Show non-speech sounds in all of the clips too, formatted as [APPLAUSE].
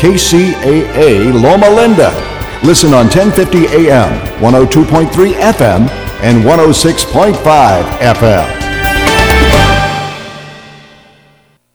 KCAA Loma Linda. Listen on 1050 AM, 102.3 FM, and 106.5 FM.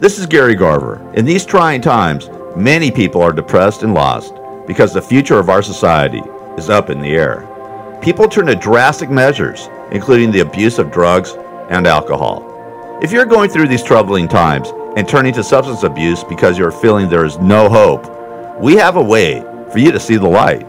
This is Gary Garver. In these trying times, many people are depressed and lost because the future of our society is up in the air. People turn to drastic measures, including the abuse of drugs and alcohol. If you're going through these troubling times and turning to substance abuse because you're feeling there is no hope, we have a way for you to see the light.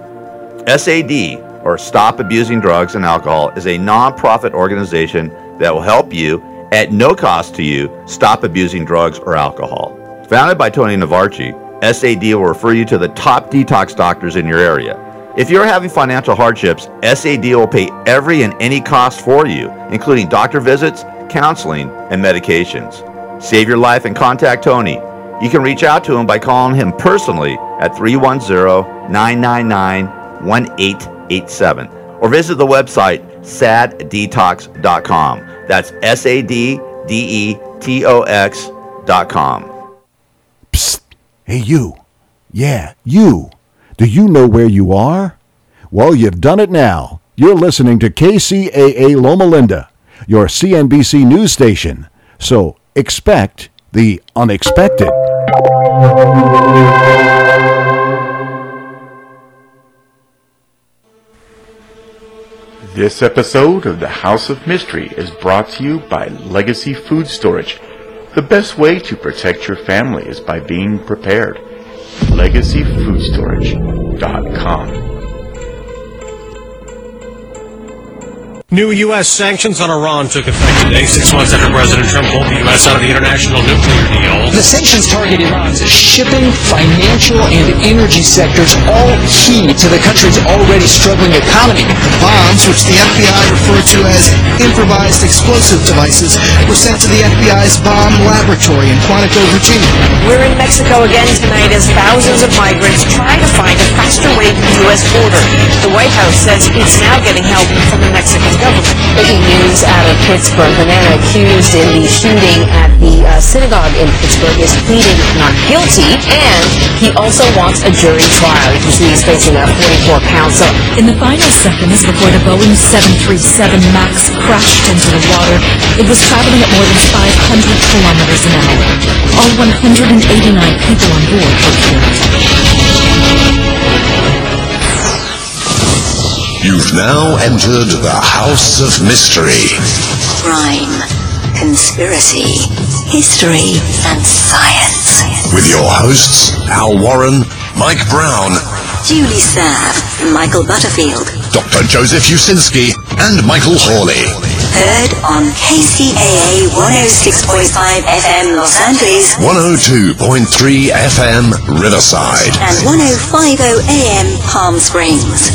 SAD, or Stop Abusing Drugs and Alcohol, is a nonprofit organization that will help you at no cost to you stop abusing drugs or alcohol. Founded by Tony Navarchi, SAD will refer you to the top detox doctors in your area. If you're having financial hardships, SAD will pay every and any cost for you, including doctor visits, counseling, and medications. Save your life and contact Tony. You can reach out to him by calling him personally at 310 999 1887 or visit the website saddetox.com. That's S A D D E T O X dot com. Psst. Hey, you. Yeah, you. Do you know where you are? Well, you've done it now. You're listening to KCAA Loma Linda, your CNBC news station. So expect the unexpected. This episode of the House of Mystery is brought to you by Legacy Food Storage. The best way to protect your family is by being prepared. LegacyFoodStorage.com. New U.S. sanctions on Iran took effect today, six months after President Trump pulled the U.S. out of the international nuclear deal. The sanctions target Iran's shipping, financial, and energy sectors, all key to the country's already struggling economy. The Bombs, which the FBI referred to as improvised explosive devices, were sent to the FBI's bomb laboratory in Quantico, Virginia. We're in Mexico again tonight as thousands of migrants try to find a faster way to the U.S. border. The White House says it's now getting help from the Mexican government. News out of Pittsburgh. The man accused in the shooting at the uh, synagogue in Pittsburgh is pleading not guilty, and he also wants a jury trial. You can see he's facing a 44 pound so In the final seconds before the Boeing 737 MAX crashed into the water, it was traveling at more than 500 kilometers an hour. All 189 people on board were killed. You've now entered the House of Mystery. Crime, conspiracy, history, and science. With your hosts, Al Warren, Mike Brown, Julie Sav, Michael Butterfield. Dr. Joseph Usinski, and Michael Hawley. Heard on KCAA 106.5 FM Los Angeles 102.3 FM Riverside. and 105.0 AM Palm Springs.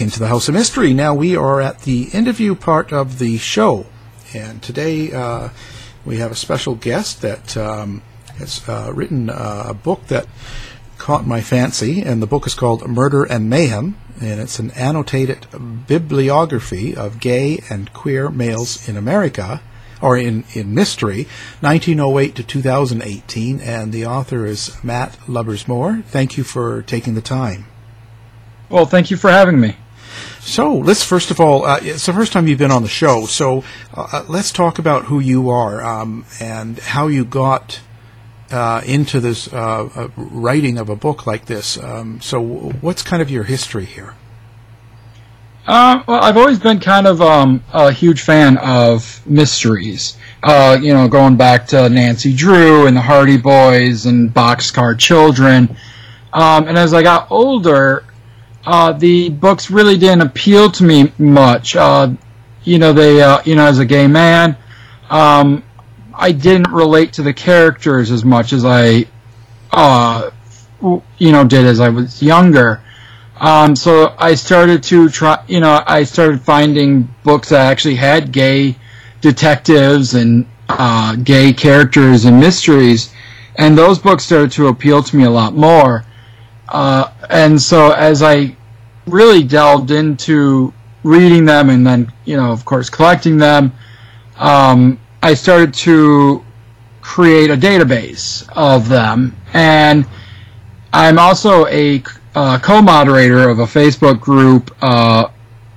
Into the House of Mystery. Now we are at the interview part of the show, and today uh, we have a special guest that um, has uh, written uh, a book that caught my fancy, and the book is called Murder and Mayhem, and it's an annotated bibliography of gay and queer males in America. Or in, in mystery, 1908 to 2018, and the author is Matt Lubbers-Moore. Thank you for taking the time. Well, thank you for having me. So let's first of all, uh, it's the first time you've been on the show. So uh, let's talk about who you are um, and how you got uh, into this uh, uh, writing of a book like this. Um, so what's kind of your history here? Uh, well, I've always been kind of um, a huge fan of mysteries. Uh, you know, going back to Nancy Drew and the Hardy Boys and Boxcar Children. Um, and as I got older, uh, the books really didn't appeal to me much. Uh, you know, they, uh, you know, as a gay man, um, I didn't relate to the characters as much as I, uh, you know, did as I was younger. Um, so I started to try, you know, I started finding books that actually had gay detectives and uh, gay characters and mysteries, and those books started to appeal to me a lot more. Uh, and so as I really delved into reading them and then, you know, of course, collecting them, um, I started to create a database of them. And I'm also a uh, co-moderator of a Facebook group uh,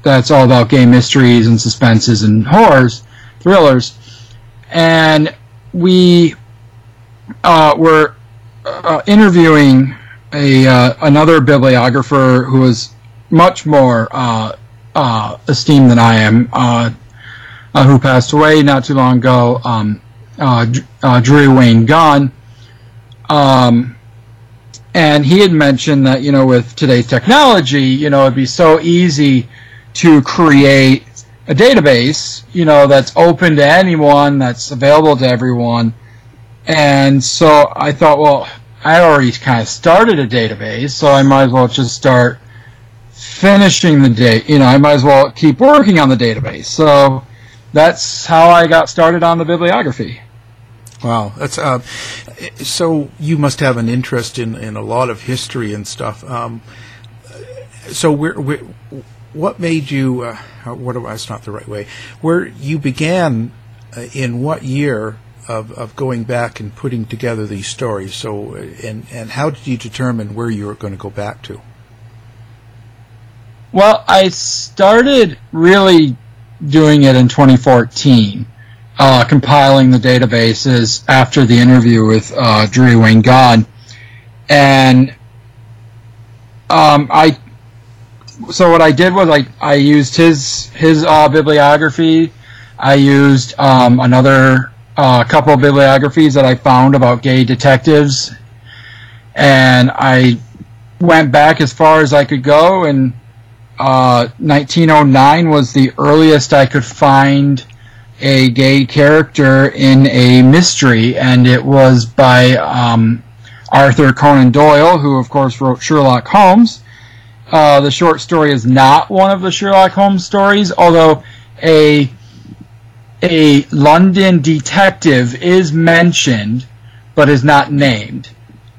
that's all about gay mysteries and suspenses and horrors, thrillers. And we uh, were uh, interviewing a uh, another bibliographer who is much more uh, uh, esteemed than I am, uh, uh, who passed away not too long ago, um, Drewey Wayne Gunn. Um, and he had mentioned that you know with today's technology, you know it'd be so easy to create a database, you know that's open to anyone, that's available to everyone. And so I thought, well, I already kind of started a database, so I might as well just start finishing the date. You know, I might as well keep working on the database. So that's how I got started on the bibliography. Wow, that's uh, so. You must have an interest in, in a lot of history and stuff. Um, so, where, what made you? Uh, what? That's not the right way. Where you began? Uh, in what year of, of going back and putting together these stories? So, and and how did you determine where you were going to go back to? Well, I started really doing it in 2014, uh, compiling the databases after the interview with uh, Drewey Wayne Gunn, and um, I. So what I did was I, I used his his uh, bibliography. I used um, another uh, couple of bibliographies that I found about gay detectives, and I went back as far as I could go and uh, 1909 was the earliest I could find a gay character in a mystery, and it was by um, Arthur Conan Doyle, who of course wrote Sherlock Holmes. Uh, the short story is not one of the Sherlock Holmes stories, although a a London detective is mentioned, but is not named.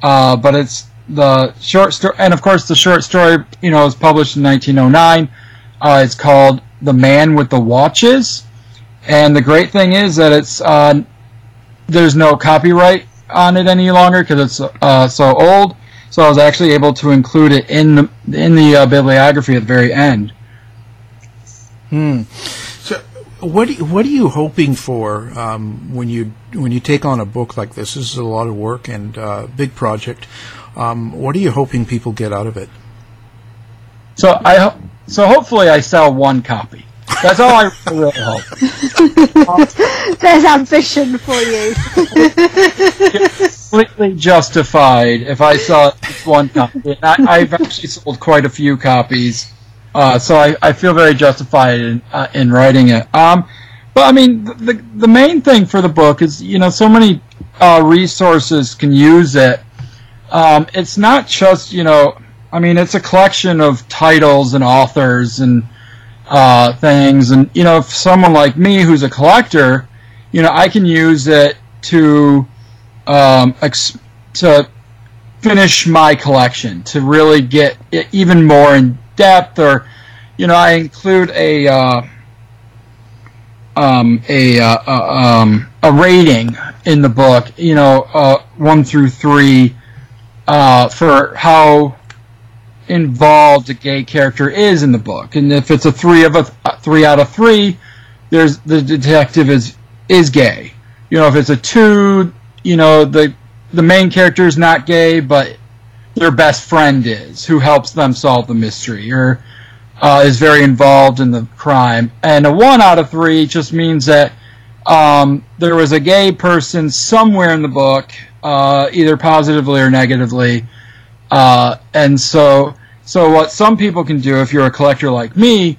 Uh, but it's the short story, and of course, the short story, you know, was published in 1909. Uh, it's called "The Man with the Watches," and the great thing is that it's uh, there's no copyright on it any longer because it's uh, so old. So I was actually able to include it in the in the uh, bibliography at the very end. Hmm. So, what do you, what are you hoping for um, when you when you take on a book like this? This is a lot of work and uh, big project. Um, what are you hoping people get out of it? So I ho- so hopefully I sell one copy. That's all I really hope. [LAUGHS] There's ambition for you. [LAUGHS] Completely justified if I sell one copy. I, I've actually sold quite a few copies, uh, so I, I feel very justified in uh, in writing it. Um, but I mean, the, the main thing for the book is you know so many uh, resources can use it. Um, it's not just you know I mean it's a collection of titles and authors and uh, things. And you know, if someone like me who's a collector, you know, I can use it to um, ex- to finish my collection to really get even more in depth. Or you know, I include a uh, um, a uh, uh, um, a rating in the book. You know, uh, one through three uh, for how involved a gay character is in the book, and if it's a three of a th- three out of three, there's the detective is is gay. You know, if it's a two, you know the the main character is not gay, but their best friend is, who helps them solve the mystery, or uh, is very involved in the crime. And a one out of three just means that um, there was a gay person somewhere in the book, uh, either positively or negatively, uh, and so, so what some people can do, if you're a collector like me,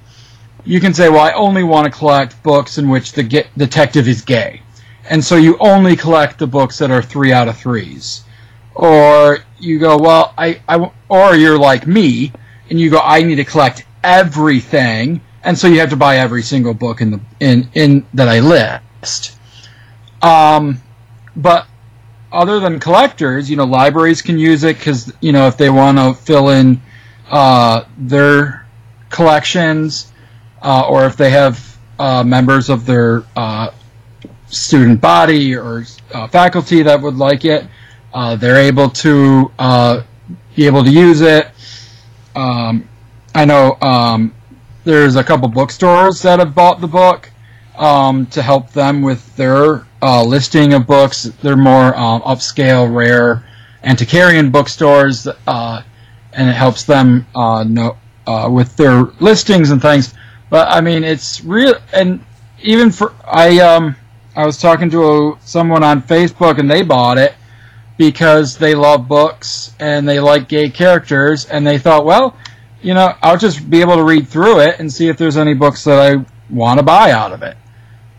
you can say, well, I only want to collect books in which the ge- detective is gay. And so you only collect the books that are three out of threes. Or you go, well, I, I, or you're like me, and you go, I need to collect everything, and so you have to buy every single book in the in in that I list. Um, but other than collectors, you know, libraries can use it because you know if they want to fill in uh, their collections, uh, or if they have uh, members of their uh, student body or uh, faculty that would like it, uh, they're able to be able to use it. Um, I know um, there's a couple bookstores that have bought the book um, to help them with their uh, listing of books. They're more um, upscale, rare antiquarian bookstores, uh, and it helps them uh, know uh, with their listings and things. But I mean, it's real, and even for I um I was talking to a, someone on Facebook, and they bought it because they love books and they like gay characters, and they thought, well, you know, I'll just be able to read through it and see if there's any books that I want to buy out of it.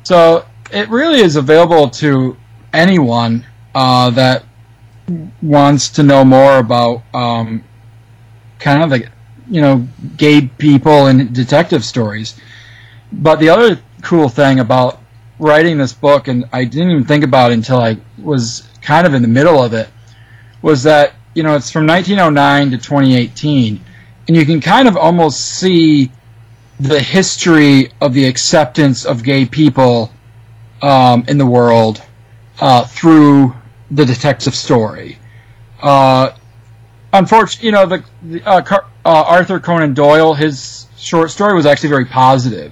So it really is available to anyone uh, that wants to know more about um, kind of the you know gay people and detective stories. But the other cool thing about writing this book, and I didn't even think about it until I was kind of in the middle of it, was that you know it's from 1909 to 2018, and you can kind of almost see the history of the acceptance of gay people um, in the world uh, through the detective story. Uh, unfortunately, you know, the, the uh, Car- uh, Arthur Conan Doyle, his short story was actually very positive.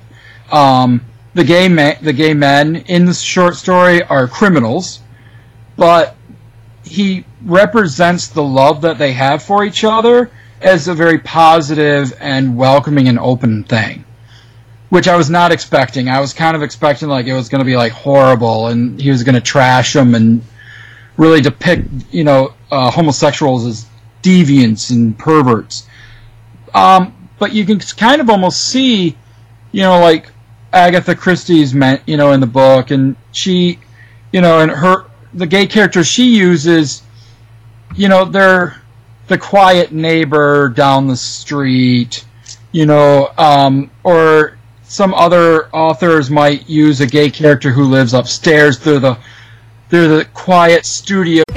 Um, the gay ma- the gay men in the short story are criminals, but he represents the love that they have for each other as a very positive and welcoming and open thing, which I was not expecting. I was kind of expecting like it was going to be like horrible and he was going to trash them and really depict you know uh, homosexuals as deviants and perverts. Um, but you can kind of almost see, you know, like Agatha Christie's meant, you know, in the book, and she, you know, and her the gay characters she uses, you know, they're the quiet neighbor down the street, you know, um, or some other authors might use a gay character who lives upstairs. They're the they're the quiet studio.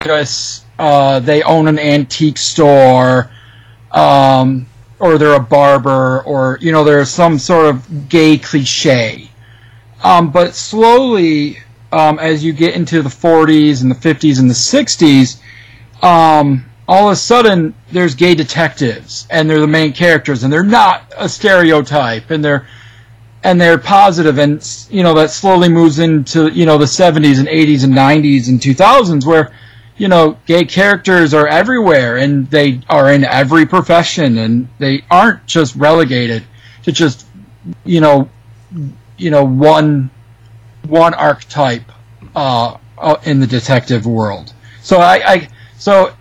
Because uh, they own an antique store, um, or they're a barber, or you know, there's some sort of gay cliche. Um, but slowly, um, as you get into the 40s and the 50s and the 60s, um, all of a sudden there's gay detectives and they're the main characters and they're not a stereotype and they're and they're positive and you know that slowly moves into you know the 70s and 80s and 90s and 2000s where you know gay characters are everywhere and they are in every profession and they aren't just relegated to just you know you know one one archetype uh, uh, in the detective world. So I, I so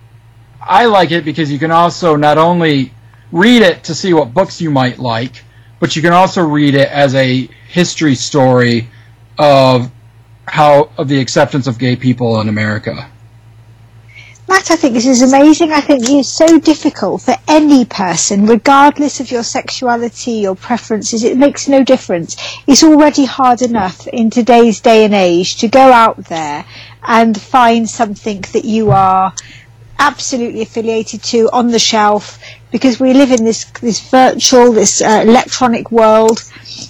I like it because you can also not only read it to see what books you might like, but you can also read it as a history story of how of the acceptance of gay people in America. Matt, I think this is amazing. I think it's so difficult for any person, regardless of your sexuality, your preferences, it makes no difference. It's already hard enough in today's day and age to go out there and find something that you are absolutely affiliated to on the shelf because we live in this this virtual this uh, electronic world.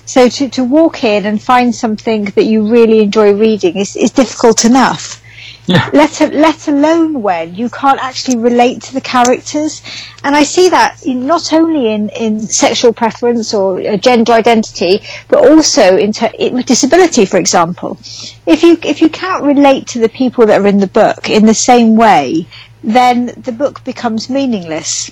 So to, to walk in and find something that you really enjoy reading is, is difficult enough. Yeah. let, let alone when you can't actually relate to the characters. And I see that in, not only in, in sexual preference or uh, gender identity but also in, ter- in with disability for example. If you if you can't relate to the people that are in the book in the same way then the book becomes meaningless.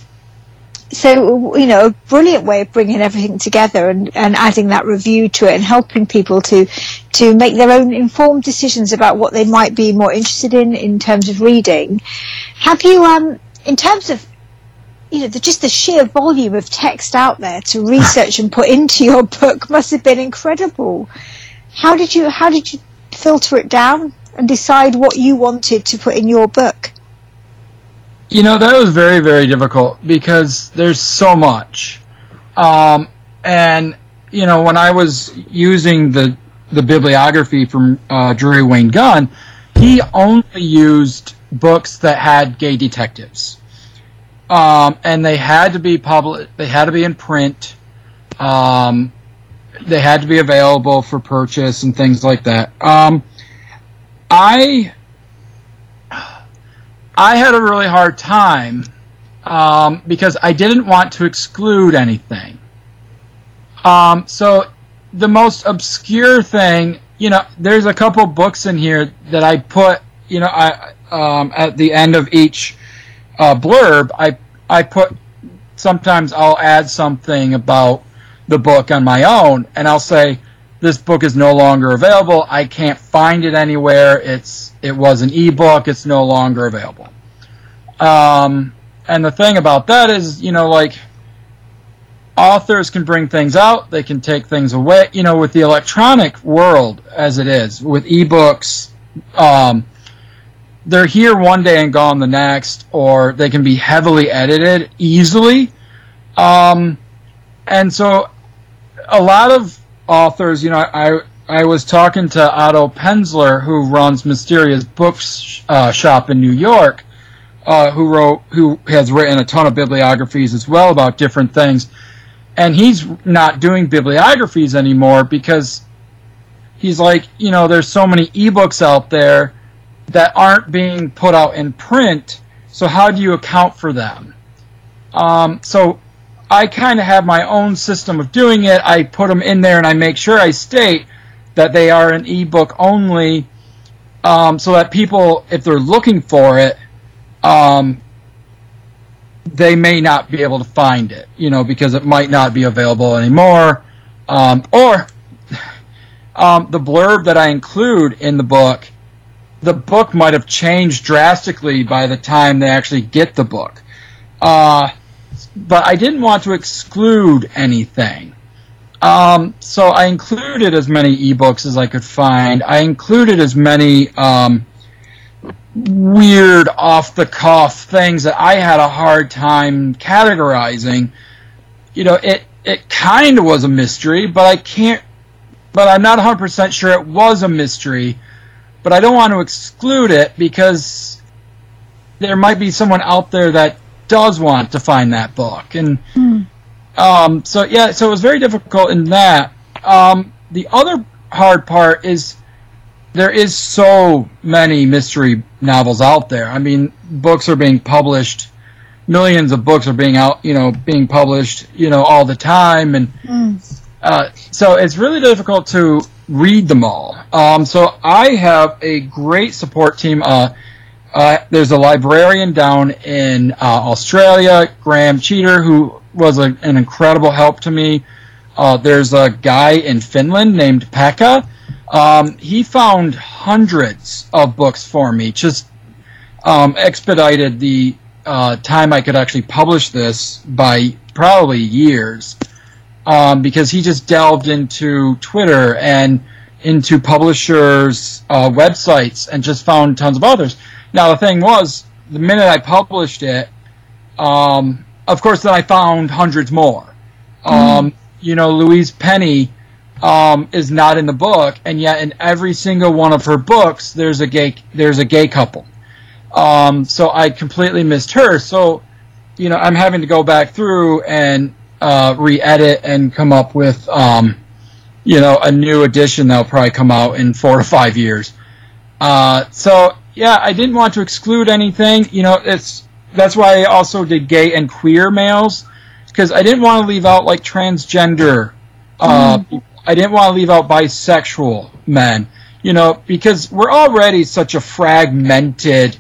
So, you know, a brilliant way of bringing everything together and, and adding that review to it and helping people to, to make their own informed decisions about what they might be more interested in in terms of reading. Have you, um, in terms of, you know, the, just the sheer volume of text out there to [LAUGHS] research and put into your book must have been incredible. How did you, how did you filter it down and decide what you wanted to put in your book? You know, that was very, very difficult because there's so much. Um, and, you know, when I was using the, the bibliography from uh, Drewey Wayne Gunn, he only used books that had gay detectives. Um, and they had to be public, they had to be in print. Um, they had to be available for purchase and things like that. Um, I I had a really hard time um, because I didn't want to exclude anything. Um, so the most obscure thing, you know, there's a couple books in here that I put, you know, I um, at the end of each uh, blurb, I I put sometimes I'll add something about the book on my own, and I'll say, this book is no longer available. I can't find it anywhere. It's it was an ebook. It's no longer available. Um, and the thing about that is, you know, like authors can bring things out, they can take things away. You know, with the electronic world as it is, with ebooks, um, they're here one day and gone the next, or they can be heavily edited easily. Um, and so, a lot of authors, you know, I I was talking to Otto Penzler, who runs Mysterious Books uh, Shop in New York, uh, who wrote, who has written a ton of bibliographies as well about different things, and he's not doing bibliographies anymore because he's like, you know, there's so many ebooks out there that aren't being put out in print, so how do you account for them? Um, so I kind of have my own system of doing it. I put them in there and I make sure I state that they are an ebook only, um, so that people, if they're looking for it, um, they may not be able to find it, you know, because it might not be available anymore. Um, or [SIGHS] um, the blurb that I include in the book, the book might have changed drastically by the time they actually get the book. Uh, but I didn't want to exclude anything. Um, so I included as many ebooks as I could find. I included as many um, weird, off the cuff things that I had a hard time categorizing. You know, it it kind of was a mystery, but I can't. But I'm not 100% sure it was a mystery. But I don't want to exclude it because there might be someone out there that does want to find that book. And um, so yeah, so it was very difficult in that. Um, the other hard part is there is so many mystery novels out there. I mean, books are being published, millions of books are being out, you know, being published, you know, all the time, and uh, so it's really difficult to read them all. Um, so I have a great support team. Uh, uh, there's a librarian down in uh, Australia, Graham Cheater, who was a, an incredible help to me. Uh, there's a guy in Finland named Pekka. Um, he found hundreds of books for me, just um, expedited the uh, time I could actually publish this by probably years um, because he just delved into Twitter and into publishers' uh, websites and just found tons of authors. Now the thing was, the minute I published it, um, of course, then I found hundreds more. Um, you know, Louise Penny um, is not in the book, and yet in every single one of her books, there's a gay there's a gay couple. Um, so I completely missed her. So, you know, I'm having to go back through and uh, re-edit and come up with, um, you know, a new edition that'll probably come out in four or five years. Uh, so yeah, I didn't want to exclude anything. You know, it's that's why I also did gay and queer males because I didn't want to leave out like transgender. Uh, I didn't want to leave out bisexual men. You know, because we're already such a fragmented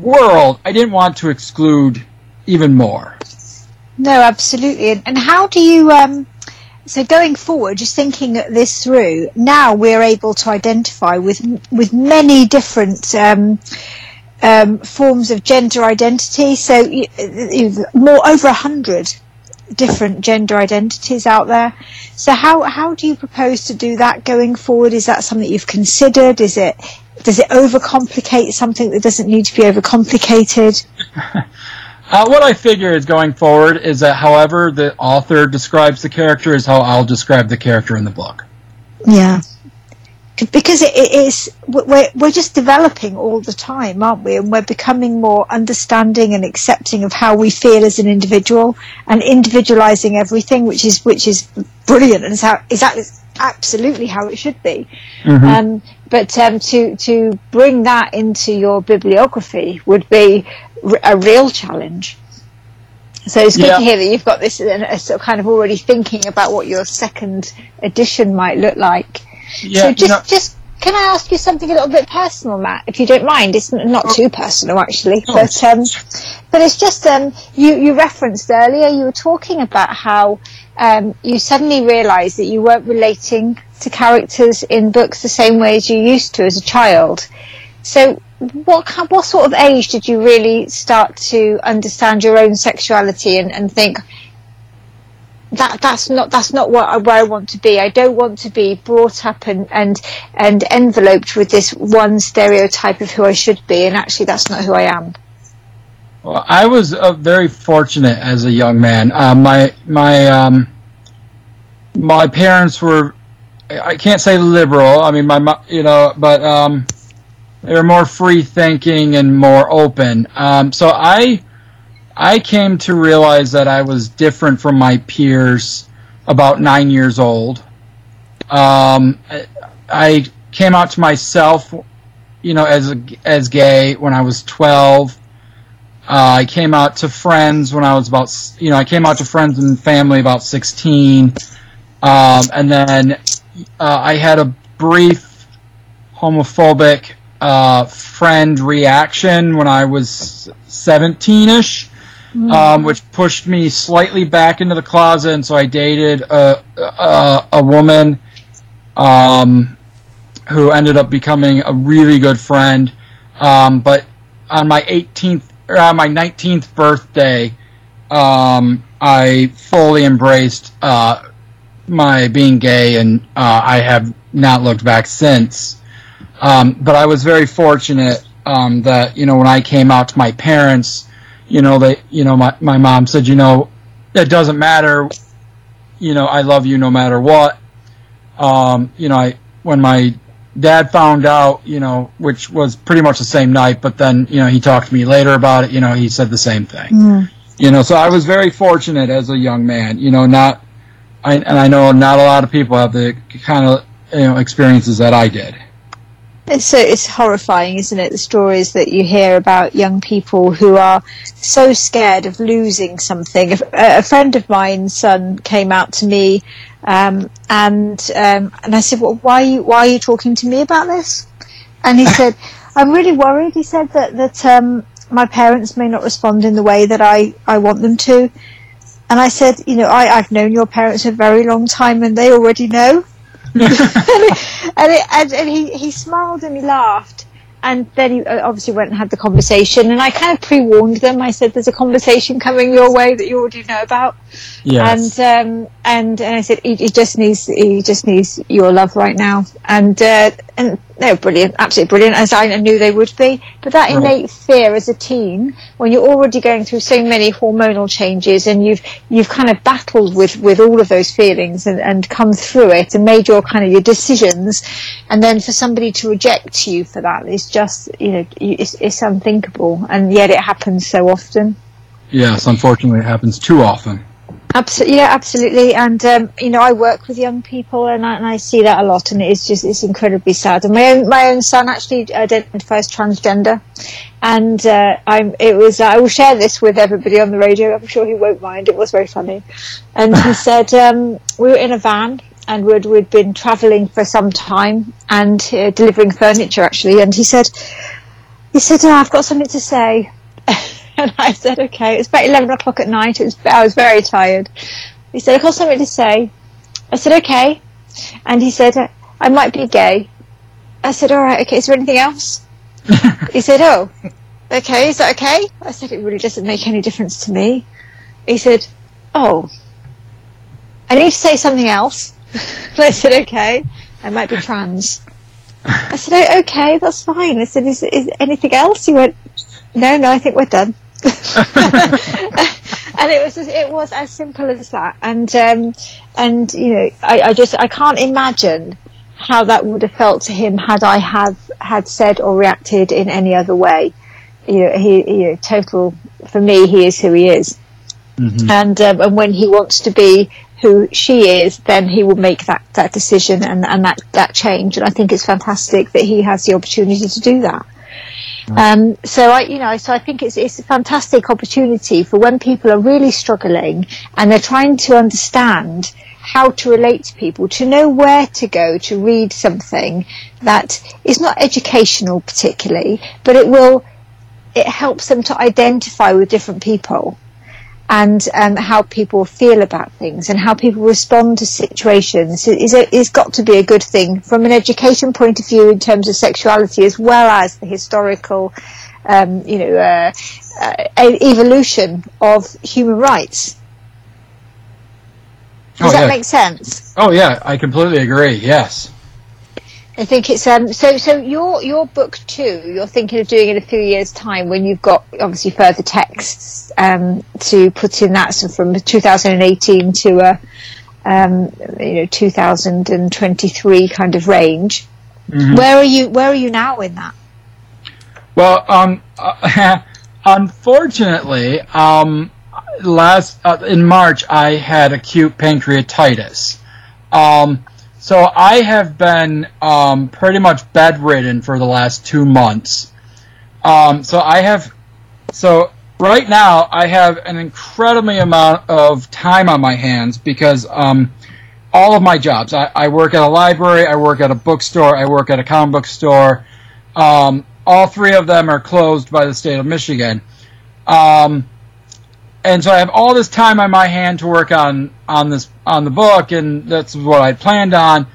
world. I didn't want to exclude even more. No, absolutely. And- And how do you, um, so going forward, just thinking this through, now we're able to identify with with many different um, um, forms of gender identity. So you, more over a hundred different gender identities out there. So how how do you propose to do that going forward? Is that something you've considered? Is it does it overcomplicate something that doesn't need to be overcomplicated? [LAUGHS] Uh, what I figure is going forward is that however the author describes the character is how I'll describe the character in the book. Yeah. Because it, is, we're, we're just developing all the time, aren't we? And we're becoming more understanding and accepting of how we feel as an individual and individualizing everything, which is, which is brilliant and is how, is that is absolutely how it should be. Mhm. Um, but um, to, to bring that into your bibliography would be a real challenge. So it's good Yeah. to hear that you've got this and sort of kind of already thinking about what your second edition might look like. Yeah, so just, know- just can I ask you something a little bit personal, Matt, if you don't mind? It's not too personal actually, but um, but it's just um, you you referenced earlier. You were talking about how um, you suddenly realised that you weren't relating to characters in books the same way as you used to as a child. So, what what sort of age did you really start to understand your own sexuality and, and think that that's not that's not what I, where I want to be. I don't want to be brought up and and and enveloped with this one stereotype of who I should be, and actually that's not who I am. Well, I was uh, very fortunate as a young man. Uh, my my um, my parents were I can't say liberal. I mean, my you know, but um, they were more free thinking and more open. Um, so I I came to realize that I was different from my peers about nine years old. Um, I- I came out to myself, you know, as a, as gay when I was twelve. Uh, I came out to friends when I was about, you know, I came out to friends and family about 16. Um, and then uh, I had a brief homophobic uh, friend reaction when I was 17 ish, um, which pushed me slightly back into the closet. And so I dated a, a, a woman um, who ended up becoming a really good friend. Um, but on my 18th or on my 19th birthday, um, I fully embraced uh, my being gay, and uh, I have not looked back since. Um, but I was very fortunate um, that you know when I came out to my parents, you know they, you know my my mom said, you know, it doesn't matter, you know, I love you no matter what. Um, you know, I when my dad found out, you know, which was pretty much the same night, but then you know he talked to me later about it. You know, he said the same thing. You know, so I was very fortunate as a young man. You know, not, I, and I know not a lot of people have the kind of you know experiences that I did. It's so it's horrifying, isn't it? The stories that you hear about young people who are so scared of losing something. A, a friend of mine's son came out to me, um, and um, and I said, "Well, why are you why are you talking to me about this?" And he said, [LAUGHS] "I'm really worried." He said that that um, my parents may not respond in the way that I I want them to. And I said, "You know, I I've known your parents a very long time, and they already know." [LAUGHS] and, it, and, it, and, and he, he smiled and he laughed. And then he uh, obviously went and had the conversation. And I kind of pre-warned them. I said there's a conversation coming your way that you already know about. Yes. and um, and and I said he, he just needs he just needs your love right now. And uh, and they were brilliant absolutely brilliant as I knew they would be but that Right. innate fear as a teen when you're already going through so many hormonal changes and you've you've kind of battled with with all of those feelings and, and come through it and made your kind of your decisions and then for somebody to reject you for that is just you know it's, it's unthinkable and yet it happens so often Yes, unfortunately, it happens too often. Absolutely, yeah, absolutely. And um, you know, I work with young people, and I, and I see that a lot, and it's just it's incredibly sad. And my own my own son actually identifies transgender, and uh, I'm it was I will share this with everybody on the radio. I'm sure he won't mind. It was very funny, and he [LAUGHS] said um, we were in a van. And we'd, we'd been travelling for some time and uh, delivering furniture actually. And he said, he said, oh, I've got something to say. [LAUGHS] and I said, okay. It was about 11 o'clock at night. It was, I was very tired. He said, I've got something to say. I said, okay. And he said, "Uh, I might be gay. I said, all right, okay. Is there anything else? [LAUGHS] he said, oh, okay. Is that okay? I said, it really doesn't make any difference to me. He said, oh, I need to say something else. [LAUGHS] I said, okay. I might be trans. I said, "Oh, okay, that's fine. I said, is, is anything else? He went, no, no, I think we're done. [LAUGHS] and it was just, it was as simple as that. And um, and you know, I, I just I can't imagine how that would have felt to him had I have had said or reacted in any other way. You know, he you know, total for me, he is who he is. And um, and when he wants to be who she is, then he will make that, that decision and, and that, that change. And I think it's fantastic that he has the opportunity to do that. Um, so I, you know, so I think it's it's a fantastic opportunity for when people are really struggling and they're trying to understand how to relate to people, to know where to go to read something that is not educational particularly, but it will it helps them to identify with different people and um, how people feel about things and how people respond to situations is a, is got to be a good thing from an education point of view in terms of sexuality as well as the historical um, you know uh, uh, evolution of human rights. Does Oh, that yeah. make sense? Oh yeah, I completely agree. Yes. I think it's um so so your your book too. You're thinking of doing in a few years' time when you've got obviously further texts um to put in that so from 2018 to a um you know 2023 kind of range. Mhm. Where are you Where are you now in that? Well, um, uh, [LAUGHS] unfortunately, um, last uh, in March I had acute pancreatitis. Um, so I have been um, pretty much bedridden for the last two months. Um, so I have, so right now I have an incredibly amount of time on my hands because um, all of my jobs. I, I work at a library, I work at a bookstore, I work at a comic book store. Um, all three of them are closed by the state of Michigan. Um, and so I have all this time on my hand to work on on this on the book, and that's what I planned on.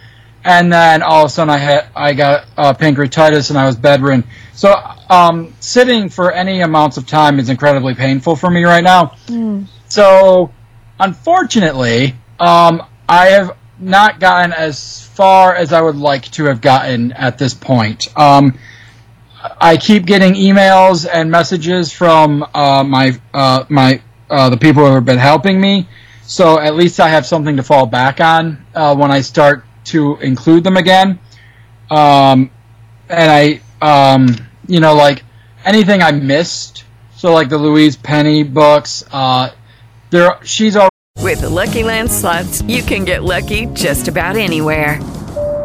And then all of a sudden, I had I got uh, pancreatitis, and I was bedridden. So um, sitting for any amounts of time is incredibly painful for me right now. So, unfortunately, um, I have not gotten as far as I would like to have gotten at this point. Um, I keep getting emails and messages from uh, my uh, my uh, the people who have been helping me, so at least I have something to fall back on uh, when I start to include them again. Um, and I, um, you know, like anything I missed, so like the Louise Penny books, uh, there she's already. With the Lucky Land slots, you can get lucky just about anywhere.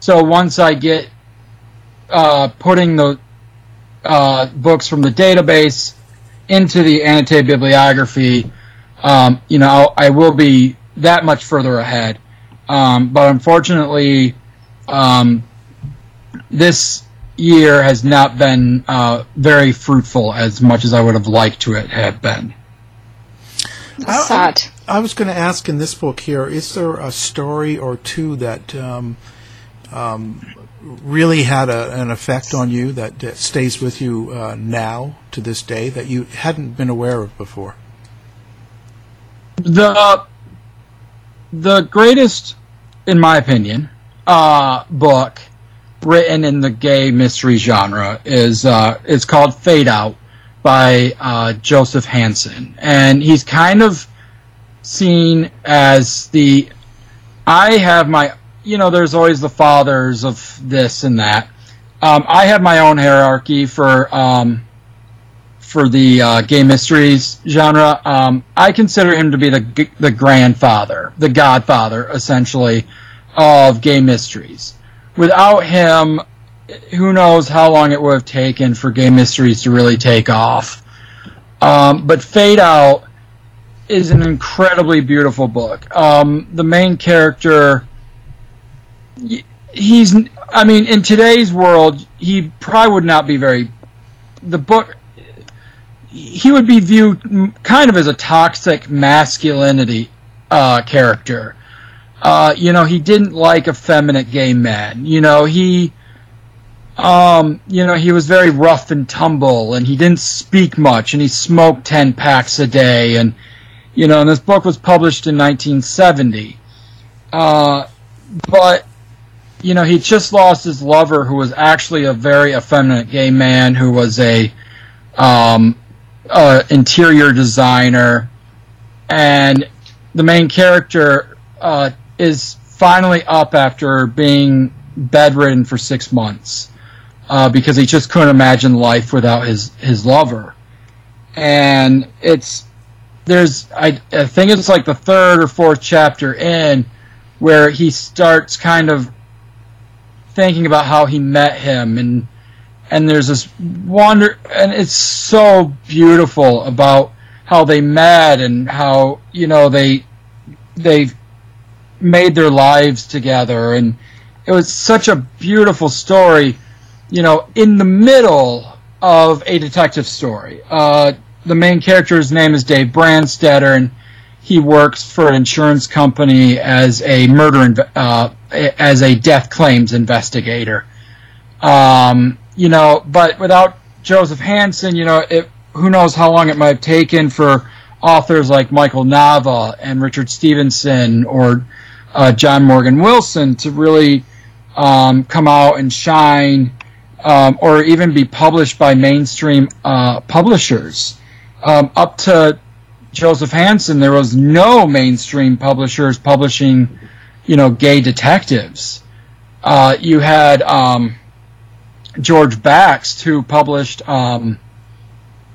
So once I get uh, putting the uh, books from the database into the annotated bibliography, um, you know, I'll, I will be that much further ahead. Um, but unfortunately, um, this year has not been uh, very fruitful as much as I would have liked to it have been. Sad. I was going to ask in this book here: is there a story or two that um, um, really had a, an effect on you that, stays with you uh, now to this day that you hadn't been aware of before? the the greatest, in my opinion, uh, book written in the gay mystery genre is uh, is called Fade Out by uh, Joseph Hansen, and he's kind of seen as the I have my you know there's always the fathers of this and that. Um, I have my own hierarchy for um, for the uh, gay mysteries genre. Um, I consider him to be the the grandfather, the godfather, essentially, of gay mysteries. Without him, who knows how long it would have taken for gay mysteries to really take off. Um, but Fade Out is an incredibly beautiful book. Um, the main character, he's, I mean, in today's world, he probably would not be very. The book, he would be viewed kind of as a toxic masculinity uh, character. Uh, you know, he didn't like effeminate gay men. You know, he, um, you know, he was very rough and tumble, and he didn't speak much, and he smoked ten packs a day, and you know, and this book was published in 1970. Uh, but you know, he just lost his lover, who was actually a very effeminate gay man, who was a um, uh, interior designer, and the main character uh, is finally up after being bedridden for six months uh, because he just couldn't imagine life without his his lover, and it's there's I, I think it's like the third or fourth chapter in where he starts kind of thinking about how he met him and and there's this wonder and it's so beautiful about how they met and how you know they they made their lives together and it was such a beautiful story you know in the middle of a detective story. Uh, the main character's name is Dave Brandstetter and he works for an insurance company as a murder inve- uh, as a death claims investigator um, you know, but without Joseph Hansen, you know, it, who knows how long it might have taken for authors like Michael Nava and Richard Stevenson or uh, John Morgan Wilson to really um, come out and shine um, or even be published by mainstream uh, publishers. Um, up to Joseph Hansen, there was no mainstream publishers publishing, you know, gay detectives. Uh, you had um, George Baxt, who published um,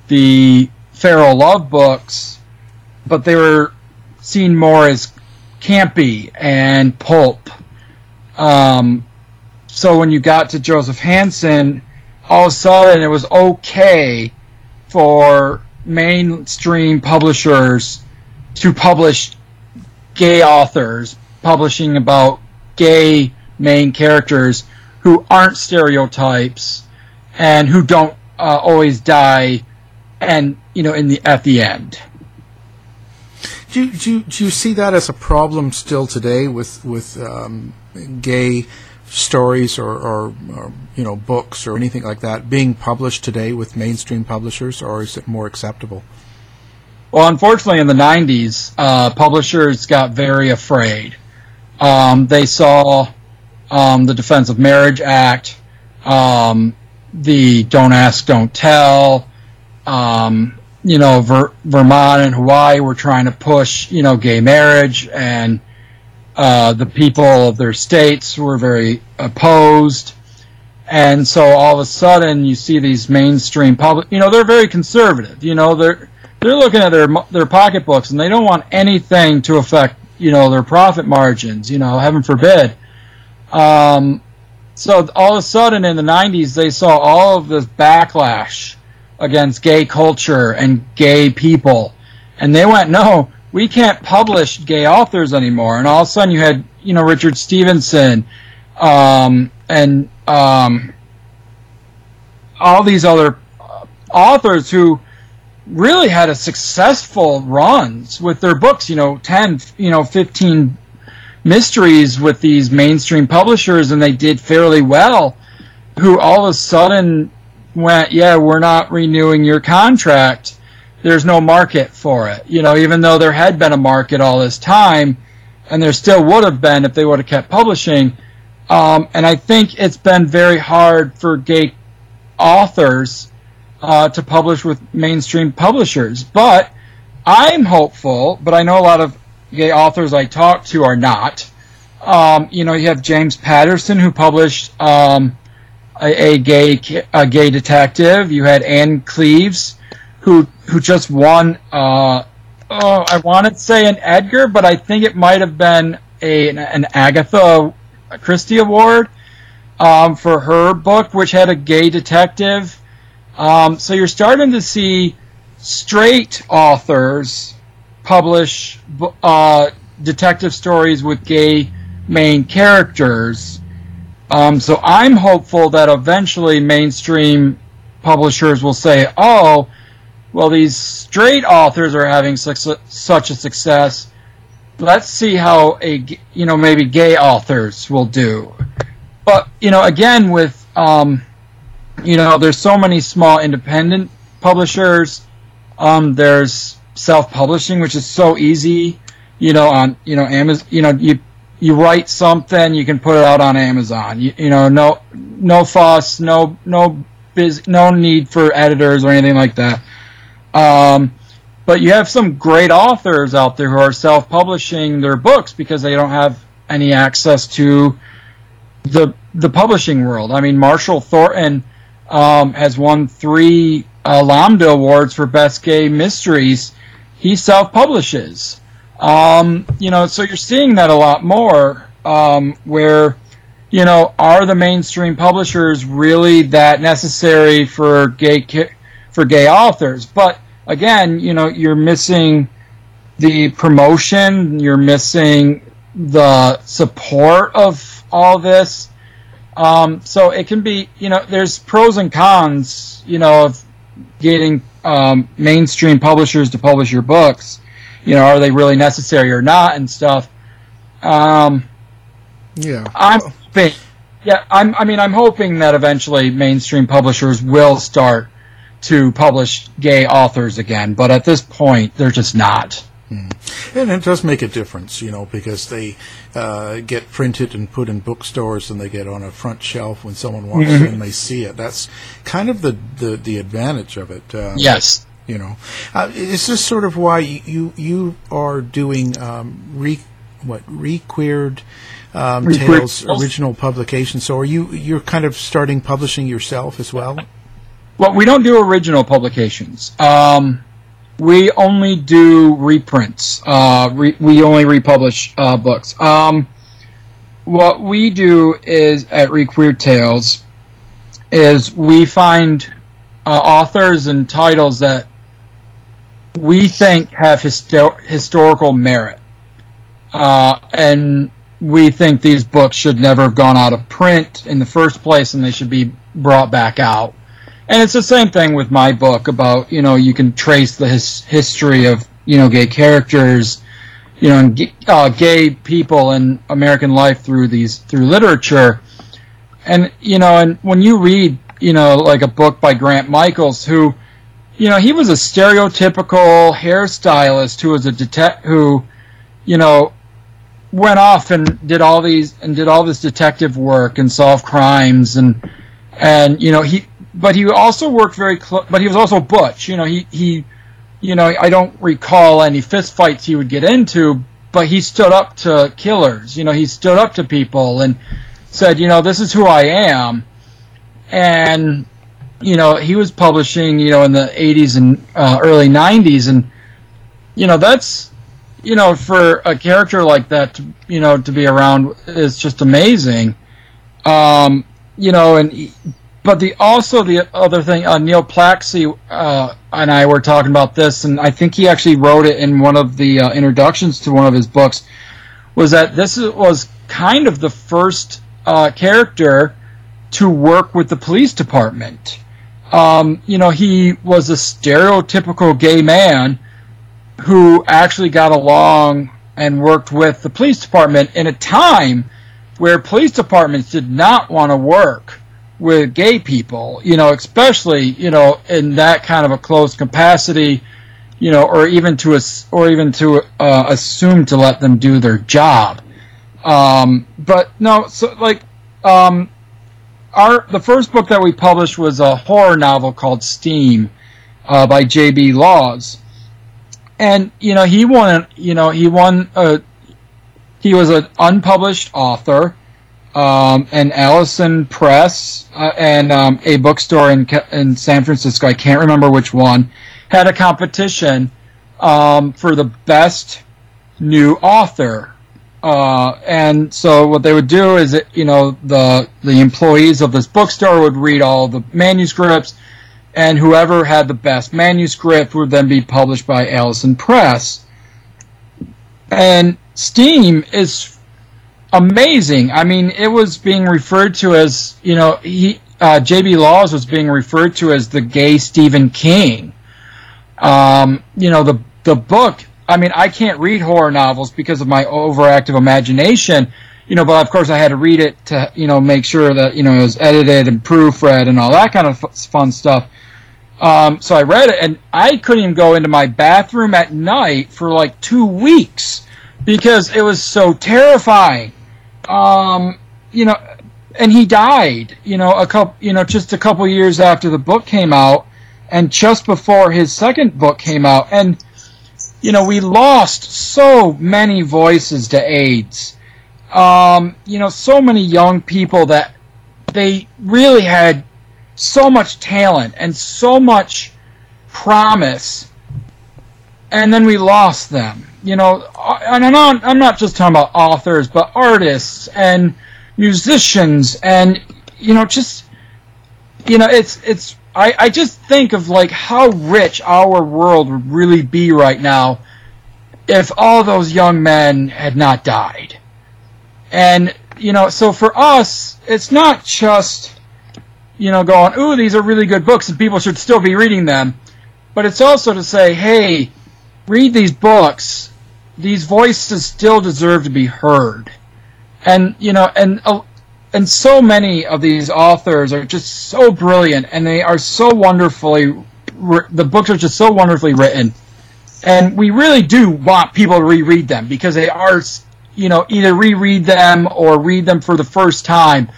the Pharoah Love books, but they were seen more as campy and pulp. Um, so when you got to Joseph Hansen, all of a sudden it was okay for mainstream publishers to publish gay authors publishing about gay main characters who aren't stereotypes and who don't uh, always die and you know in the at the end Do you, do, do you see that as a problem still today with with um, gay stories or, or, or you know books or anything like that being published today with mainstream publishers, or is it more acceptable? well unfortunately in the 90s uh, publishers got very afraid um, they saw um, the defense of marriage act um, the don't ask don't tell um, you know Ver- vermont and hawaii were trying to push you know gay marriage and uh, the people of their states were very opposed. And so all of a sudden you see these mainstream public you know they're very conservative you know they're they're looking at their their pocketbooks and they don't want anything to affect you know their profit margins you know heaven forbid. Um, so all of a sudden in the 90s they saw all of this backlash against gay culture and gay people. And they went no we can't publish gay authors anymore. And all of a sudden you had you know richard stevenson um, and um, all these other uh, authors who really had a successful runs with their books you know 10 you know 15 mysteries with these mainstream publishers and they did fairly well who all of a sudden went yeah we're not renewing your contract. There's no market for it you know even though there had been a market all this time and there still would have been if they would have kept publishing. Um, and i think it's been very hard for gay authors uh, to publish with mainstream publishers but i'm hopeful but i know a lot of gay authors I talk to are not. Um, you know, you have James Patterson who published um, a, a, gay a gay detective. You had Ann Cleeves who who just won. Uh, oh, I want to say an Edgar, but I think it might have been a an Agatha Christie award um, for her book, which had a gay detective. Um, so you're starting to see straight authors publish uh, detective stories with gay main characters. Um, so I'm hopeful that eventually mainstream publishers will say, "Oh, well, these straight authors are having such, such a success. Let's see how a you know maybe gay authors will do." But you know, again, with um, you know, there's so many small independent publishers. Um, there's self-publishing, which is so easy. You know, on you know Amazon. You know, you you write something, you can put it out on Amazon. You, you know, no no fuss, no no biz, no need for editors or anything like that. Um, but you have some great authors out there who are self-publishing their books because they don't have any access to the the publishing world. I mean, Marshall Thornton um, has won three uh, Lambda awards for best gay mysteries he self publishes. Um, you know, so you're seeing that a lot more um, where, you know, are the mainstream publishers really that necessary for gay for gay authors? But again, you know, you're missing the promotion, you're missing the support of all this. Um, so it can be, you know, there's pros and cons, you know, of getting um, mainstream publishers to publish your books. You know, are they really necessary or not and stuff. Um, Yeah. I'm hoping, yeah, I'm, I mean, I'm hoping that eventually mainstream publishers will start to publish gay authors again, but at this point, they're just not. And it does make a difference, you know, because they uh, get printed and put in bookstores and they get on a front shelf when someone walks Mhm. in, and they see it. That's kind of the, the, the advantage of it. Um, Yes. You know, uh, is this sort of why you you are doing um, re what requeered um, Requeered tales? original publication? So are you you're kind of starting publishing yourself as well? Well, we don't do original publications. Um, we only do reprints. Uh, re- we only republish uh, books. Um, what we do is at Requeer Tales is we find uh, authors and titles that we think have histo- historical merit, uh, and we think these books should never have gone out of print in the first place, and they should be brought back out. And it's the same thing with my book about you know you can trace the his- history of you know gay characters, you know, and uh, gay people in American life through these through literature, and you know, and when you read you know like a book by Grant Michaels who, you know, he was a stereotypical hairstylist who was a detect who, you know, went off and did all these and did all this detective work and solved crimes and and you know he but he also worked very close but he was also butch you know he he you know i don't recall any fist fights he would get into but he stood up to killers you know he stood up to people and said you know this is who i am and you know he was publishing you know in the 80s and uh, early 90s and you know that's you know for a character like that to you know to be around is just amazing um you know and but the also the other thing uh, Neil Plakcy uh, and I were talking about this and I think he actually wrote it in one of the uh, introductions to one of his books was that this was kind of the first uh, character to work with the police department. Um, you know he was a stereotypical gay man who actually got along and worked with the police department in a time where police departments did not want to work with gay people, you know, especially, you know, in that kind of a closed capacity, you know, or even to or even to uh, assume to let them do their job. Um, but no, so like, um, our the first book that we published was a horror novel called Steam uh, by J.B. Laws, and you know he won. You know he won. A, he was an unpublished author, um, and Alyson Press uh, and um, a bookstore in in San Francisco. I can't remember which one had a competition um, for the best new author. Uh, and so what they would do is, that, you know, the the employees of this bookstore would read all the manuscripts, and whoever had the best manuscript would then be published by Alyson Press. And Steam is amazing. I mean, it was being referred to as, you know, he uh, J.B. Laws was being referred to as the gay Stephen King. Um, you know, the the book. I mean, I can't read horror novels because of my overactive imagination. You know, but of course I had to read it to, you know, make sure that you know it was edited and proofread and all that kind of f- fun stuff. Um, so I read it, and I couldn't even go into my bathroom at night for like two weeks because it was so terrifying. Um, you know, and he died. You know, a couple, you know, just a couple years after the book came out, and just before his second book came out, and you know, we lost so many voices to AIDS. Um, you know, so many young people that they really had so much talent and so much promise and then we lost them. You know, and I'm not, I'm not just talking about authors, but artists and musicians, and you know, just you know, it's it's. I, I just think of like how rich our world would really be right now if all those young men had not died. And you know, so for us, it's not just you know going, "Ooh, these are really good books and people should still be reading them." But it's also to say, "Hey, read these books. These voices still deserve to be heard." And you know, and uh, and so many of these authors are just so brilliant and they are so wonderfully the books are just so wonderfully written and we really do want people to reread them because they are you know either reread them or read them for the first time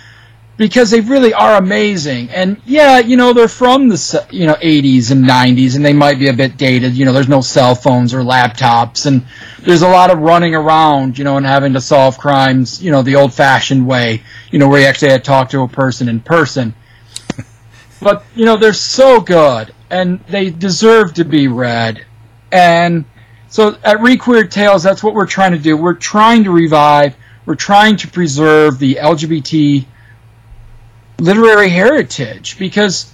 because they really are amazing. And yeah you know they're from the you know 80s and 90s and they might be a bit dated. You know there's no cell phones or laptops and there's a lot of running around you know and having to solve crimes you know the old fashioned way you know where you actually had to talk to a person in person. [LAUGHS] But you know they're so good and they deserve to be read. And so at Requeer Tales that's what we're trying to do. We're trying to revive. We're trying to preserve the LGBT literary heritage because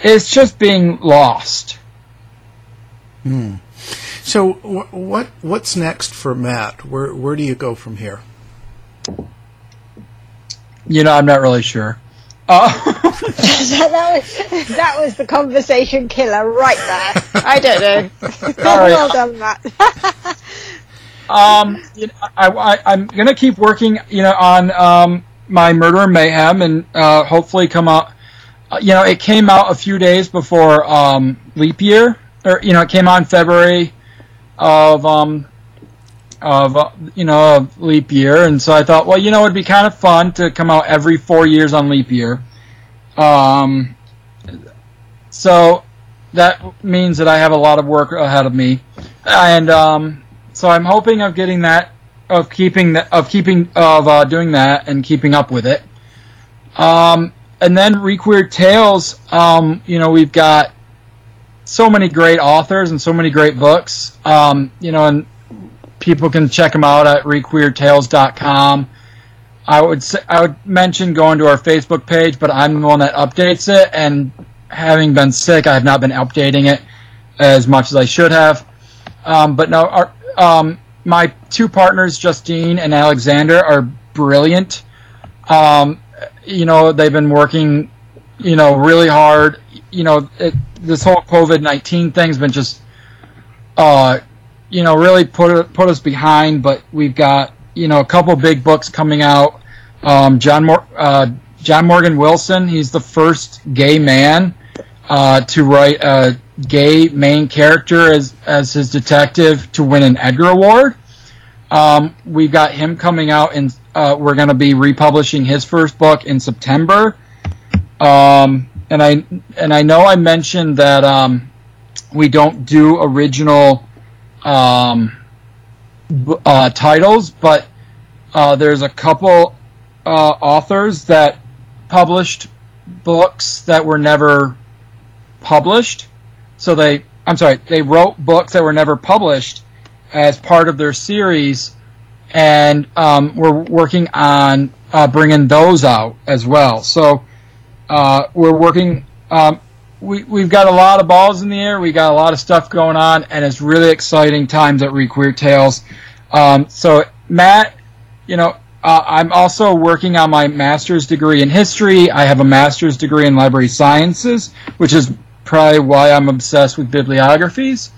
it's just being lost. Hmm. So wh- what what's next for Matt? Where where do you go from here? You know, I'm not really sure. Uh, [LAUGHS] that was that was the conversation killer right there. I don't know. [LAUGHS] All right. well done, Matt. [LAUGHS] um, you know, I, I, I'm gonna keep working, you know, on um, my Murder Mayhem, and uh, hopefully come out. Uh, you know, it came out a few days before um, leap year, or you know, it came out in February of um, of uh, you know of leap year, and so I thought, well, you know, it'd be kind of fun to come out every four years on leap year. Um, so that means that I have a lot of work ahead of me, and um, so I'm hoping of getting that of keeping that of keeping of uh, doing that and keeping up with it. Um, and then Requeer Tales, um, you know, we've got so many great authors and so many great books. Um, you know, and people can check them out at requeertales.com. I would say, I would mention going to our Facebook page, but I'm the one that updates it, and having been sick, I have not been updating it as much as I should have. Um, but no, our, um, my two partners, Justine and Alexander, are brilliant. Um, you know, they've been working, you know, really hard. You know, it, this whole COVID nineteen thing's been just, uh, you know, really put put us behind. But we've got you know a couple big books coming out. Um, John Mor- uh, John Morgan Wilson, he's the first gay man uh, to write a gay main character as as his detective to win an Edgar Award. Um, we've got him coming out, and uh, we're going to be republishing his first book in September. Um, and I and I know I mentioned that um, we don't do original um, uh, titles, but uh, there's a couple uh, authors that published books that were never published. So they, I'm sorry, they wrote books that were never published as part of their series, and um, we're working on uh, bringing those out as well. So uh, we're working. Um, we we've got a lot of balls in the air. We got a lot of stuff going on, and it's really exciting times at Requeer Tales. Um, so Matt, you know, uh, I'm also working on my master's degree in history. I have a master's degree in library sciences, which is probably why I'm obsessed with bibliographies.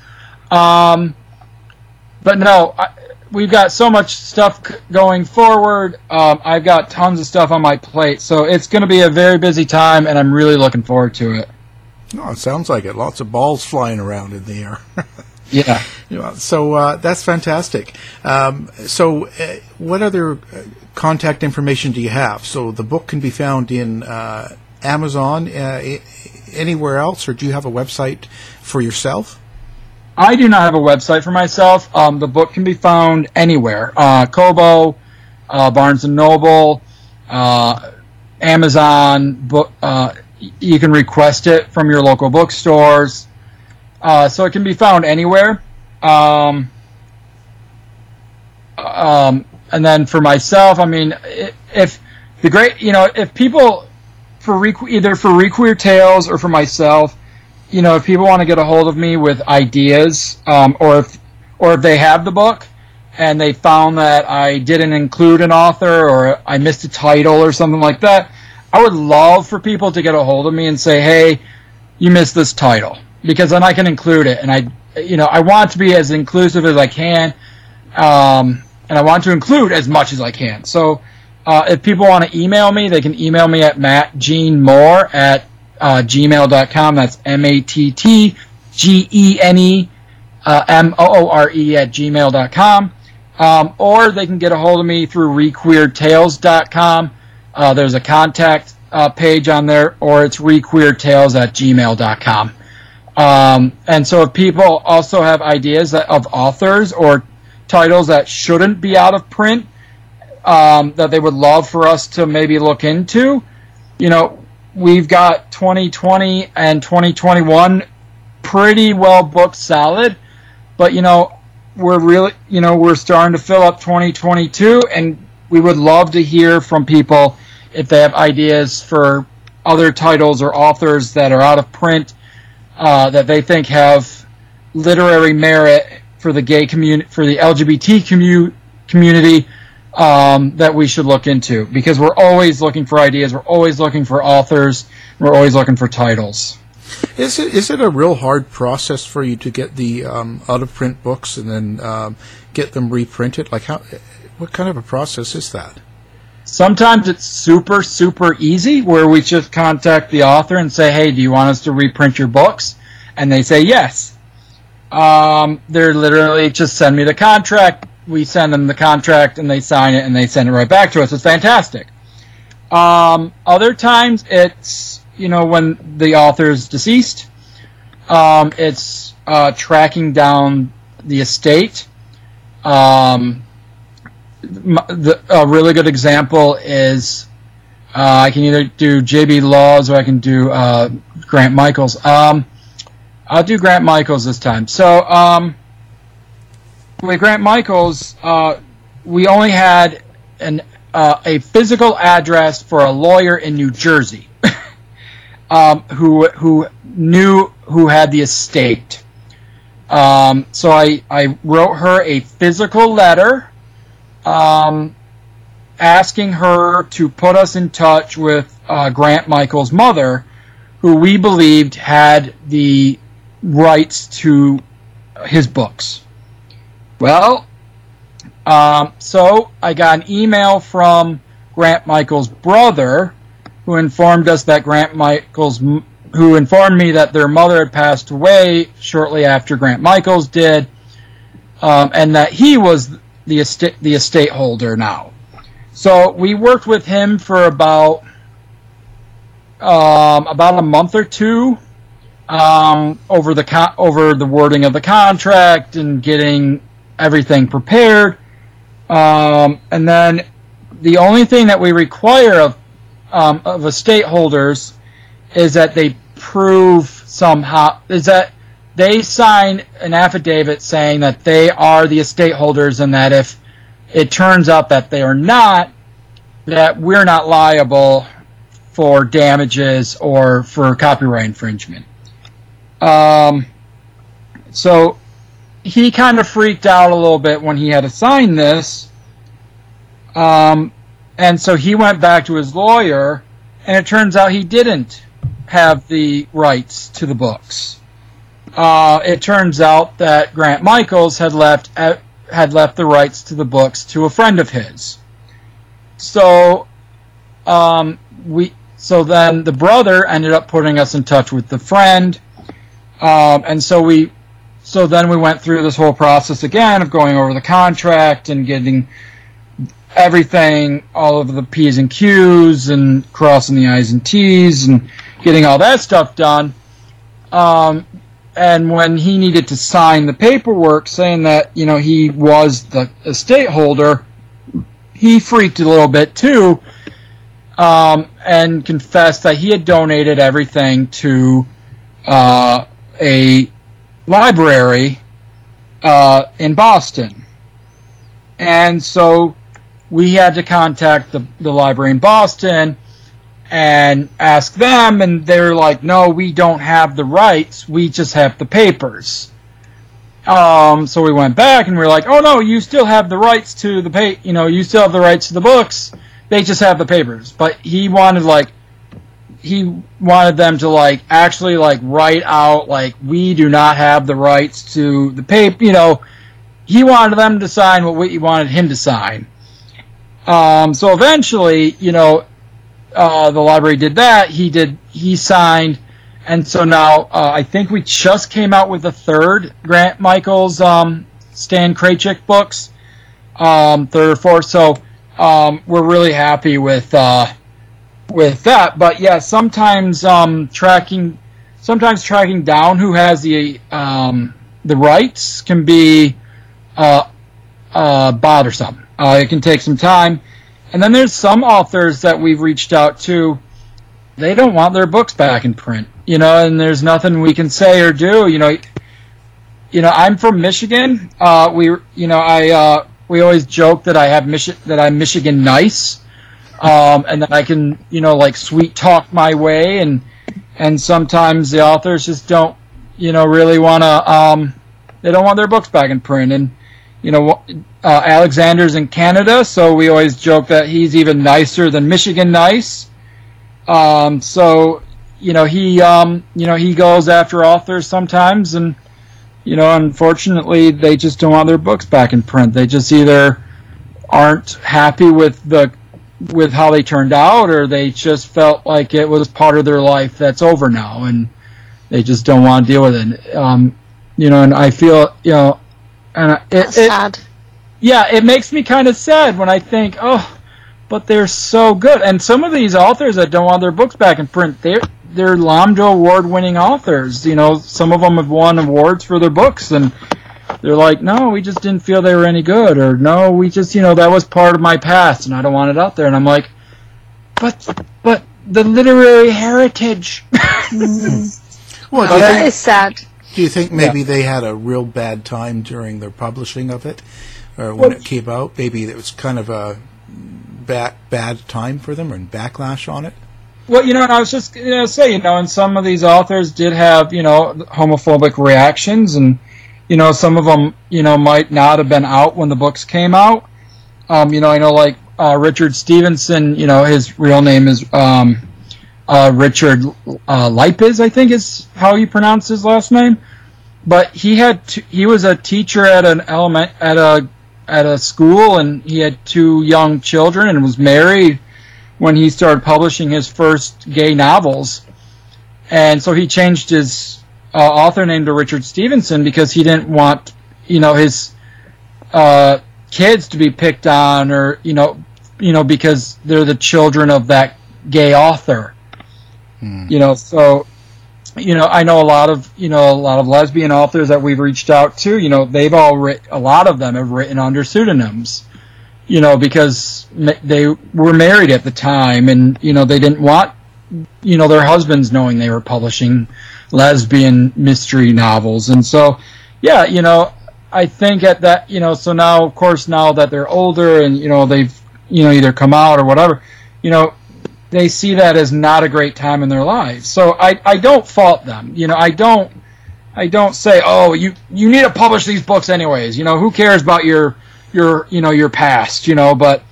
Um, but no, I, we've got so much stuff c- going forward. Um, I've got tons of stuff on my plate, so it's going to be a very busy time, and I'm really looking forward to it. No, it sounds like it. Lots of balls flying around in the air. [LAUGHS] Yeah. Yeah, so uh, that's fantastic. Um, so, uh, what other uh, contact information do you have? So, the book can be found in uh, Amazon, uh, anywhere else, or do you have a website for yourself? I do not have a website for myself. Um, the book can be found anywhere: uh, Kobo, uh, Barnes and Noble, uh, Amazon. Book. Uh, you can request it from your local bookstores, uh, so it can be found anywhere. Um, um, and then for myself, I mean, if the great, you know, if people for re- either for Requeer Tales or for myself, you know, if people want to get a hold of me with ideas, um, or if or if they have the book and they found that I didn't include an author or I missed a title or something like that, I would love for people to get a hold of me and say, "Hey, you missed this title," because then I can include it, and I, you know, I want to be as inclusive as I can, um, and I want to include as much as I can. So, uh, if people want to email me, they can email me at mattgenemoore at uh, gmail.com. That's M A T T G E N E uh, M O O R E at gmail.com. Um, or they can get a hold of me through requeertales.com. Uh, there's a contact uh, page on there, or it's requeertales at gmail.com. Um, and so if people also have ideas of authors or titles that shouldn't be out of print, um, that they would love for us to maybe look into, you know, we've got 2020 and 2021 pretty well booked solid, but you know, we're really, you know, we're starting to fill up 2022 and we would love to hear from people if they have ideas for other titles or authors that are out of print uh, that they think have literary merit for the gay community, for the LGBT commu- community, um, that we should look into because we're always looking for ideas. We're always looking for authors. We're always looking for titles. Is it is it a real hard process for you to get the um, out of print books and then um, get them reprinted? Like how? What kind of a process is that? Sometimes it's super, super easy where we just contact the author and say, hey, do you want us to reprint your books? And they say yes. Um, they're literally just send me the contract. We send them the contract and they sign it and they send it right back to us. It's fantastic. Um, other times it's, you know, when the author is deceased, um, it's uh, tracking down the estate. Um, the, a really good example is uh, I can either do JB Laws or I can do uh, Grant Michaels. Um, I'll do Grant Michaels this time. So um, with Grant Michaels, uh, we only had an uh, a physical address for a lawyer in New Jersey [LAUGHS] um, who who knew who had the estate. Um, so I, I wrote her a physical letter um, asking her to put us in touch with uh, Grant Michael's mother, who we believed had the rights to his books. Well, um, so I got an email from Grant Michael's brother, who informed us that Grant Michael's, who informed me that their mother had passed away shortly after Grant Michael's did, um, and that he was the estate the estate holder now. So we worked with him for about um, about a month or two um, over the con- over the wording of the contract and getting everything prepared. Um, and then the only thing that we require of um, of estate holders is that they prove somehow is that they sign an affidavit saying that they are the estate holders and that if it turns out that they are not, that we're not liable for damages or for copyright infringement. Um, so he kind of freaked out a little bit when he had to sign this. Um, and so he went back to his lawyer, and it turns out he didn't have the rights to the books. Uh, it turns out that Grant Michaels had left uh, had left the rights to the books to a friend of his. So, um, we so then the brother ended up putting us in touch with the friend, um, and so we so then we went through this whole process again of going over the contract and getting everything, all of the P's and Q's and crossing the I's and T's and getting all that stuff done. Um, and when he needed to sign the paperwork saying that, you know, he was the estate holder, he freaked a little bit too, um, and confessed that he had donated everything to uh, a library uh, in Boston. And so we had to contact the, the library in Boston and ask them, and they're like, no, we don't have the rights, we just have the papers. Um, so we went back and we are like, oh no, you still have the rights to the pay, you know, you still have the rights to the books. They just have the papers. But he wanted like, he wanted them to like actually like write out like we do not have the rights to the paper. You know, he wanted them to sign what we wanted him to sign. Um, so eventually, you know, uh, the library did that. He did. He signed and so now uh, I think we just came out with the third Grant Michaels um, Stan Kraychik books, um, third or fourth. So um, we're really happy with uh, with that. But yeah, sometimes um, tracking sometimes tracking down who has the um, the rights can be uh, uh, bothersome. Uh, it can take some time. And then there's some authors that we've reached out to. They don't want their books back in print you know, and there's nothing we can say or do. You know, you know, I'm from Michigan. Uh, we, you know, I uh, we always joke that I have Michi- that I'm Michigan nice, um, and then I can, you know, like sweet talk my way, and and sometimes the authors just don't, you know, really want to. Um, they don't want their books back in print, and you know, uh, Alexander's in Canada, so we always joke that he's even nicer than Michigan nice. Um, so you know he um, you know he goes after authors sometimes, and you know unfortunately they just don't want their books back in print. They just either aren't happy with the with how they turned out, or they just felt like it was part of their life that's over now, and they just don't want to deal with it. Um, you know, and I feel you know, and it, That's it, sad. yeah, it makes me kind of sad when I think, oh, but they're so good. And some of these authors that don't want their books back in print, they're they're Lambda award winning authors. You know, some of them have won awards for their books, and they're like, no, we just didn't feel they were any good, or no, we just, you know, that was part of my past, and I don't want it out there. And I'm like, but, but the literary heritage. [LAUGHS] Well, do Oh, you that think- is sad. Do you think maybe they had a real bad time during their publishing of it, or when Well- it came out? Maybe it was kind of a bad bad time for them, or backlash on it. Well, you know, and I was just you know say, you know, and some of these authors did have you know homophobic reactions, and you know some of them you know might not have been out when the books came out. Um, you know, I know like uh, Richard Stevenson. You know, his real name is um, uh, Richard uh, I think is how you pronounce his last name. But he had t- he was a teacher at an element at a at a school, and he had two young children, and was married when he started publishing his first gay novels. And so he changed his uh, author named Richard Stevenson because he didn't want, you know, his uh, kids to be picked on or, you know, you know, because they're the children of that gay author. You know, so you know, I know a lot of you know a lot of lesbian authors that we've reached out to. You know, they've all writ a lot of them have written under pseudonyms you know, because ma- they were married at the time and, you know, they didn't want, you know, their husbands knowing they were publishing lesbian mystery novels. And so, yeah, you know, I think at that, you know, so now, of course, now that they're older and, you know, they've, you know, either come out or whatever, you know, they see that as not a great time in their lives. So I, I don't fault them. You know, I don't, I don't say, oh, you, you need to publish these books anyways. You know, who cares about your, your you know your past you know but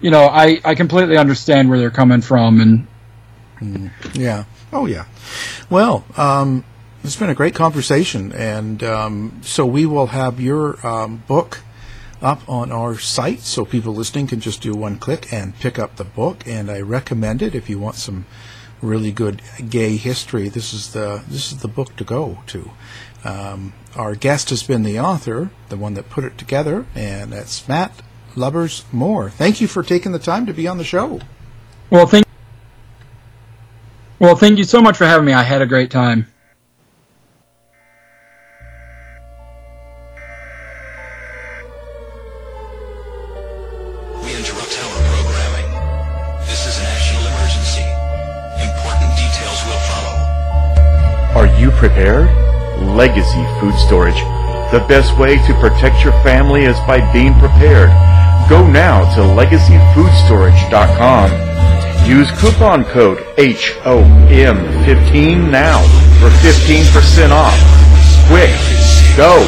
you know i i completely understand where they're coming from and mm, Yeah. Oh, yeah. Well, um, it's been a great conversation, and um, so we will have your um, book up on our site, so people listening can just do one click and pick up the book. And I recommend it if you want some really good gay history. This is the this is the book to go to. Um, our guest has been the author, the one that put it together, and that's Matt Lubbers Moore. Thank you for taking the time to be on the show. well thank well thank you so much for having me i had a great time We interrupt our programming. This is a national emergency. Important details will follow. Are you prepared? Legacy Food Storage The best way to protect your family is by being prepared. Go now to legacyfoodstorage.com. Use coupon code HOM15 now for 15% off. Quick, go!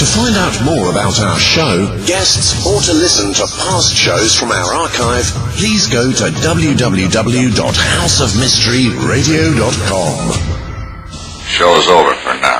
To find out more about our show, guests, or to listen to past shows from our archive, please go to www.houseofmysteryradio.com. Show is over for now.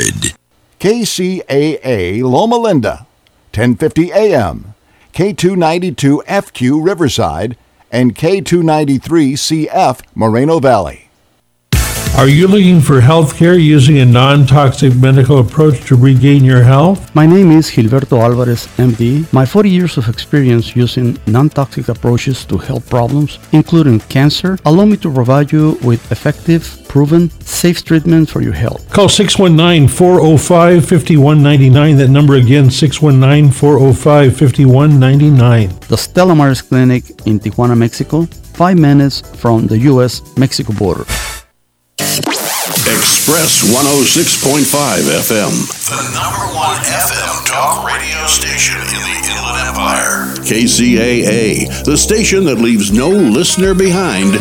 KCAA Loma Linda, 1050 AM, K292 FQ Riverside, and K293 CF Moreno Valley. Are you looking for health care using a non toxic medical approach to regain your health? My name is Gilberto Alvarez, MD. My 40 years of experience using non toxic approaches to health problems, including cancer, allow me to provide you with effective, proven, safe treatment for your health. Call 619 405 5199. That number again, 619 405 5199. The Stella Maris Clinic in Tijuana, Mexico, five minutes from the U.S. Mexico border. Express 106.5 FM. The number one FM talk radio station in the Inland Empire. KCAA, the station that leaves no listener behind